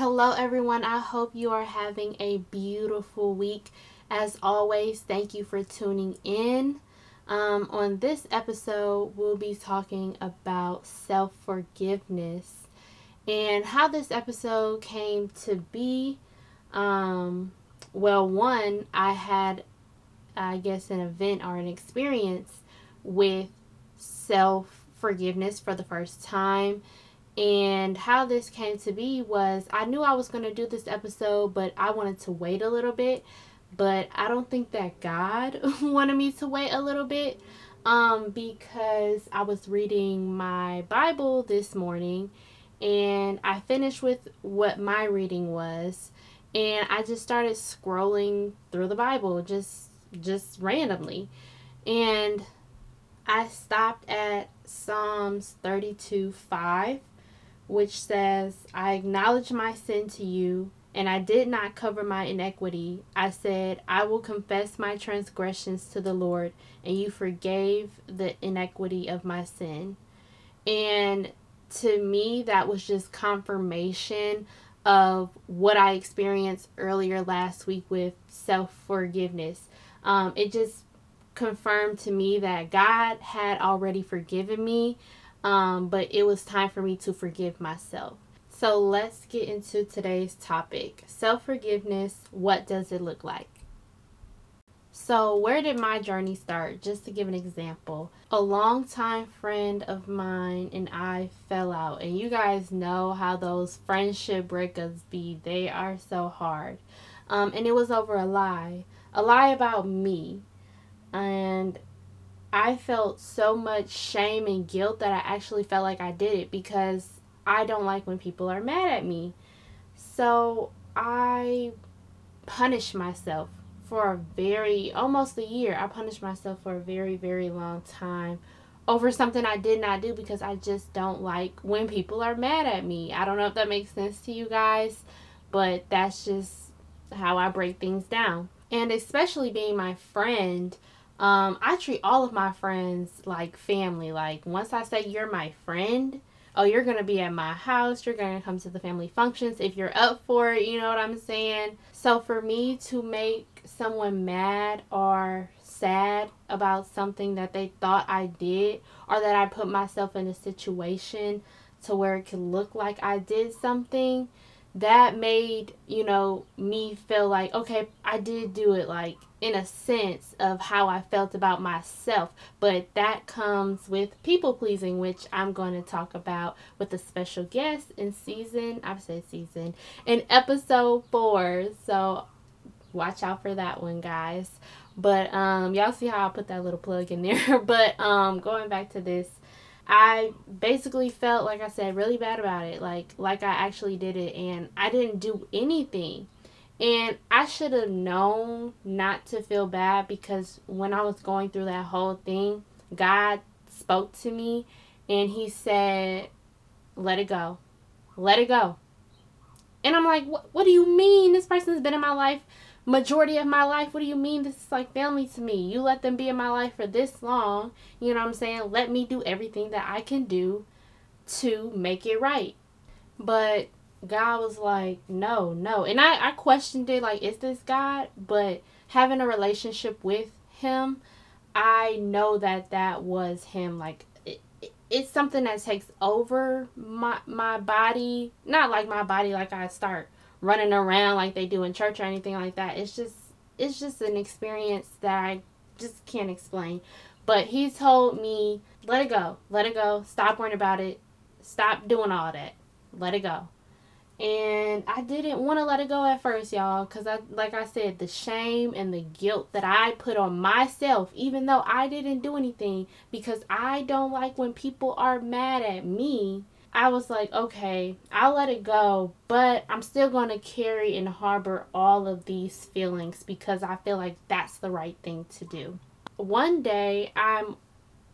Hello, everyone. I hope you are having a beautiful week. As always, thank you for tuning in. Um, on this episode, we'll be talking about self forgiveness and how this episode came to be. Um, well, one, I had, I guess, an event or an experience with self forgiveness for the first time and how this came to be was I knew I was going to do this episode, but I wanted to wait a little bit. But I don't think that God wanted me to wait a little bit um, because I was reading my Bible this morning and I finished with what my reading was. And I just started scrolling through the Bible just just randomly. And I stopped at Psalms 32 5 which says, I acknowledge my sin to you, and I did not cover my iniquity. I said, I will confess my transgressions to the Lord, and you forgave the iniquity of my sin. And to me, that was just confirmation of what I experienced earlier last week with self forgiveness. Um, it just confirmed to me that God had already forgiven me um, but it was time for me to forgive myself. So let's get into today's topic self forgiveness. What does it look like? So, where did my journey start? Just to give an example, a longtime friend of mine and I fell out, and you guys know how those friendship breakups be. They are so hard. Um, and it was over a lie, a lie about me. And I felt so much shame and guilt that I actually felt like I did it because I don't like when people are mad at me. So I punished myself for a very, almost a year. I punished myself for a very, very long time over something I did not do because I just don't like when people are mad at me. I don't know if that makes sense to you guys, but that's just how I break things down. And especially being my friend, um, I treat all of my friends like family. Like once I say you're my friend, oh, you're gonna be at my house. You're gonna come to the family functions if you're up for it. You know what I'm saying? So for me to make someone mad or sad about something that they thought I did or that I put myself in a situation to where it could look like I did something that made you know me feel like okay i did do it like in a sense of how i felt about myself. But that comes with people pleasing which i'm going to talk about with a special guest in season i've said season in episode four. So watch out for that one guys. But um y'all see how i put that little plug in there? But um going back to this I basically felt like I said really bad about it, like like I actually did it and I didn't do anything. And I should have known not to feel bad because when I was going through that whole thing, God spoke to me and he said, "Let it go. Let it go." And I'm like, "What what do you mean? This person's been in my life majority of my life. What do you mean this is like family to me? You let them be in my life for this long. You know what I'm saying? Let me do everything that I can do to make it right. But God was like, no, no. And I, I questioned it, like, is this God? But having a relationship with Him, I know that that was Him. Like, it, it, it's something that takes over my, my body. Not like my body, like I start running around like they do in church or anything like that. It's just it's just an experience that I just can't explain. But he told me, let it go. Let it go. Stop worrying about it. Stop doing all that. Let it go. And I didn't want to let it go at first, y'all, cuz I like I said, the shame and the guilt that I put on myself even though I didn't do anything because I don't like when people are mad at me I was like, okay, I'll let it go, but I'm still going to carry and harbor all of these feelings because I feel like that's the right thing to do. One day, I'm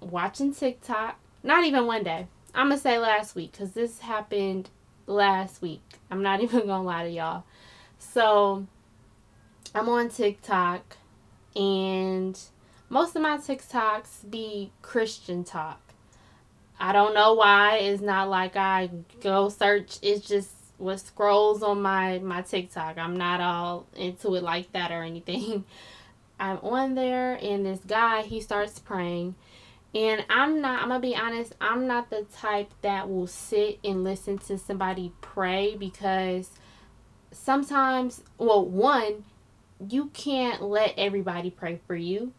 watching TikTok. Not even one day. I'm going to say last week because this happened last week. I'm not even going to lie to y'all. So, I'm on TikTok and most of my TikToks be Christian talk I don't know why. It's not like I go search. It's just what scrolls on my my TikTok. I'm not all into it like that or anything. I'm on there and this guy he starts praying and I'm not I'm going to be honest, I'm not the type that will sit and listen to somebody pray because sometimes well, one, you can't let everybody pray for you.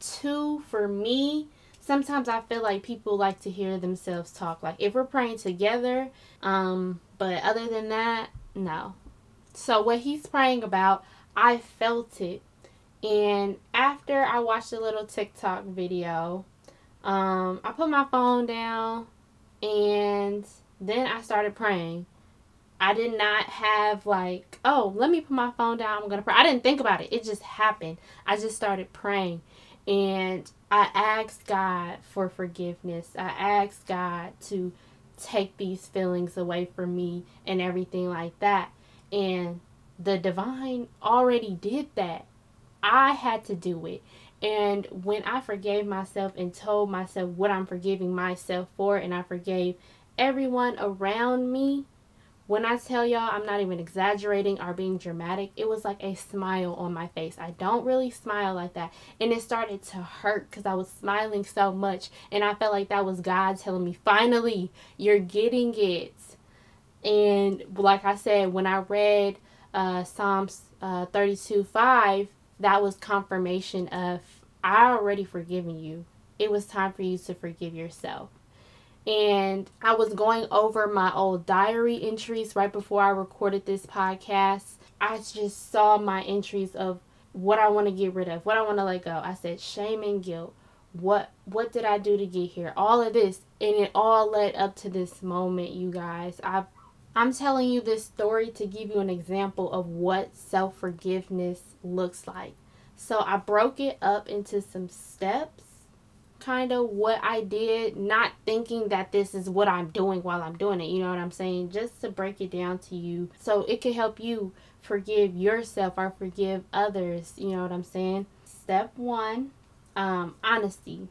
Two, for me, sometimes I feel like people like to hear themselves talk. Like if we're praying together, um, but other than that, no. So what he's praying about, I felt it. And after I watched a little TikTok video, um, I put my phone down and then I started praying. I did not have like, oh, let me put my phone down. I'm going to pray. I didn't think about it. It just happened. I just started praying. And I asked God for forgiveness. I asked God to take these feelings away from me and everything like that. And the divine already did that. I had to do it. And when I forgave myself and told myself what I'm forgiving myself for, and I forgave everyone around me, when I tell y'all I'm not even exaggerating or being dramatic, it was like a smile on my face. I don't really smile like that. And it started to hurt because I was smiling so much. And I felt like that was God telling me, finally, you're getting it. And like I said, when I read uh, Psalms uh, 32 5, that was confirmation of, I already forgiven you. It was time for you to forgive yourself and I was going over my old diary entries right before I recorded this podcast. I just saw my entries of what I want to get rid of, what I want to let go. I said shame and guilt. What what did I do to get here? All of this and it all led up to this moment, you guys. I I'm telling you this story to give you an example of what self-forgiveness looks like. So I broke it up into some steps kind of what I did, not thinking that this is what I'm doing while I'm doing it. You know what I'm saying? Just to break it down to you so it can help you forgive yourself or forgive others. You know what I'm saying? Step one um, honesty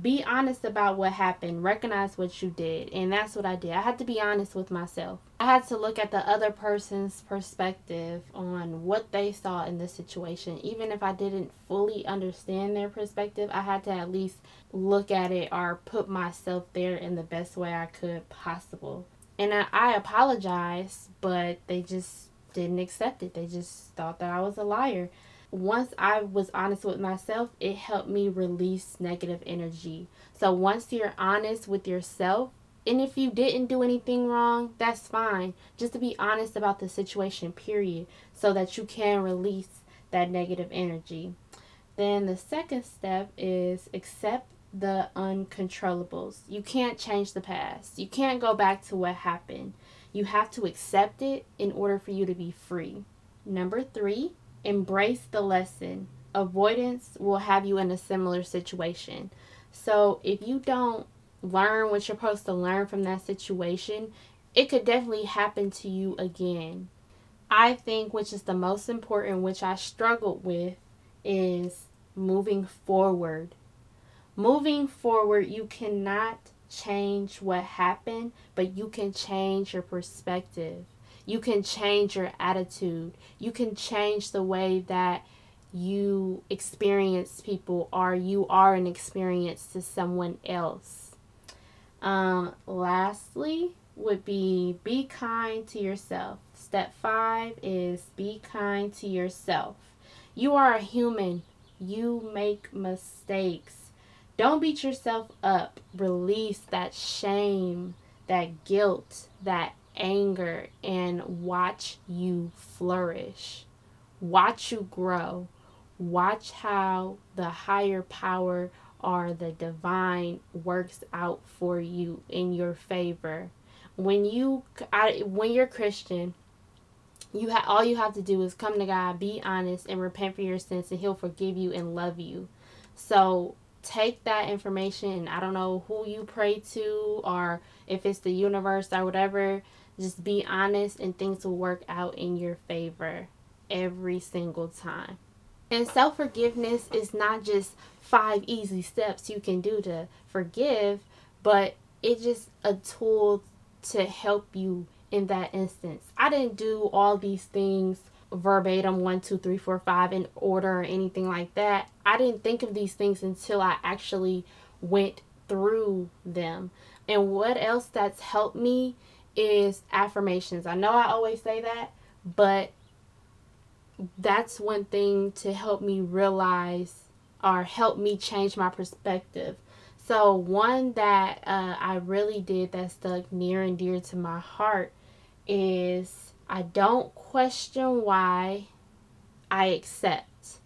be honest about what happened. Recognize what you did. And that's what i did. I had to be honest with myself. I had to look at the other person's perspective on what they saw in the situation. Even if i didn't fully understand their perspective i had to at least look at it or put myself there in the best way i could possible. And i, I apologized but they just didn't accept it. They just thought that i was a liar once I was honest with myself, it helped me release negative energy. So once you're honest with yourself, and if you didn't do anything wrong, that's fine. Just to be honest about the situation, period, so that you can release that negative energy. Then the second step is accept the uncontrollables. You can't change the past. You can't go back to what happened. You have to accept it in order for you to be free. Number three, embrace the lesson. Avoidance will have you in a similar situation. So if you don't learn what you're supposed to learn from that situation, it could definitely happen to you again. I think, which is the most important, which I struggled with, is moving forward. Moving forward, you cannot change what happened, but you can change your perspective. You can change your attitude. You can change the way that you experience people or you are an experience to someone else. Um, lastly, would be be kind to yourself. Step five is be kind to yourself. You are a human, you make mistakes. Don't beat yourself up. Release that shame, that guilt, that anger and watch you flourish. Watch you grow. Watch how the higher power or the divine works out for you in your favor. When you I, when you're Christian, you have all you have to do is come to God, be honest, and repent for your sins, and He'll forgive you and love you. So take that information, I don't know who you pray to, or if it's the universe or whatever just be honest and things will work out in your favor every single time. And self forgiveness is not just five easy steps you can do to forgive, but it's just a tool to help you in that instance. I didn't do all these things verbatim one, two, three, four, five in order or anything like that. I didn't think of these things until I actually went through them. And what else that's helped me is affirmations. I know I always say that, but that's one thing to help me realize or help me change my perspective. So, one that uh, I really did that stuck near and dear to my heart is I don't question why I accept.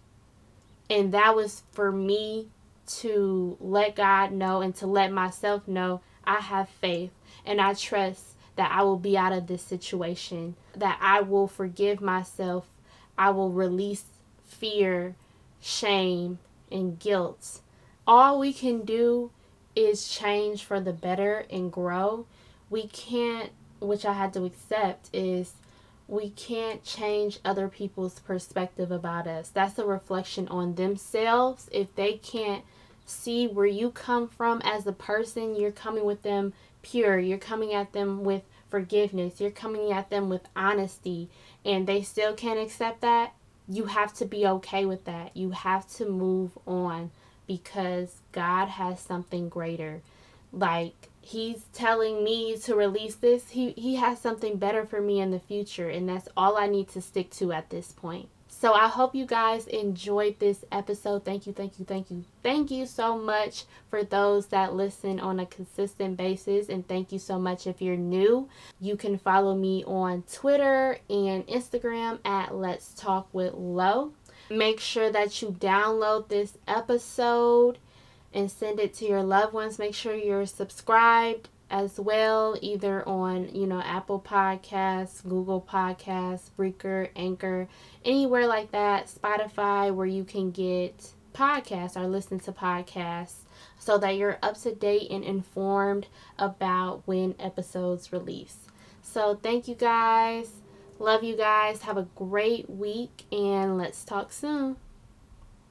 And that was for me to let God know and to let myself know I have faith and I trust that I will be out of this situation, that I will forgive myself, I will release fear, shame, and guilt. All we can do is change for the better and grow. We can't, which I had to accept, is we can't change other people's perspective about us. That's a reflection on themselves. If they can't see where you come from as a person, you're coming with them pure, you're coming at them with forgiveness, you're coming at them with honesty, and they still can't accept that, you have to be okay with that. You have to move on because God has something greater. Like he's telling me to release this, he he has something better for me in the future and that's all I need to stick to at this point. So I hope you guys enjoyed this episode. Thank you, thank you, thank you. Thank you so much for those that listen on a consistent basis. And thank you so much if you're new. You can follow me on Twitter and Instagram at Let's Talk with Lo. Make sure that you download this episode and send it to your loved ones. Make sure you're subscribed as well, either on, you know, Apple Podcasts, Google Podcasts, Breaker, Anchor, anywhere like that, Spotify, where you can get podcasts or listen to podcasts so that you're up to date and informed about when episodes release. So, thank you guys. Love you guys. Have a great week and let's talk soon.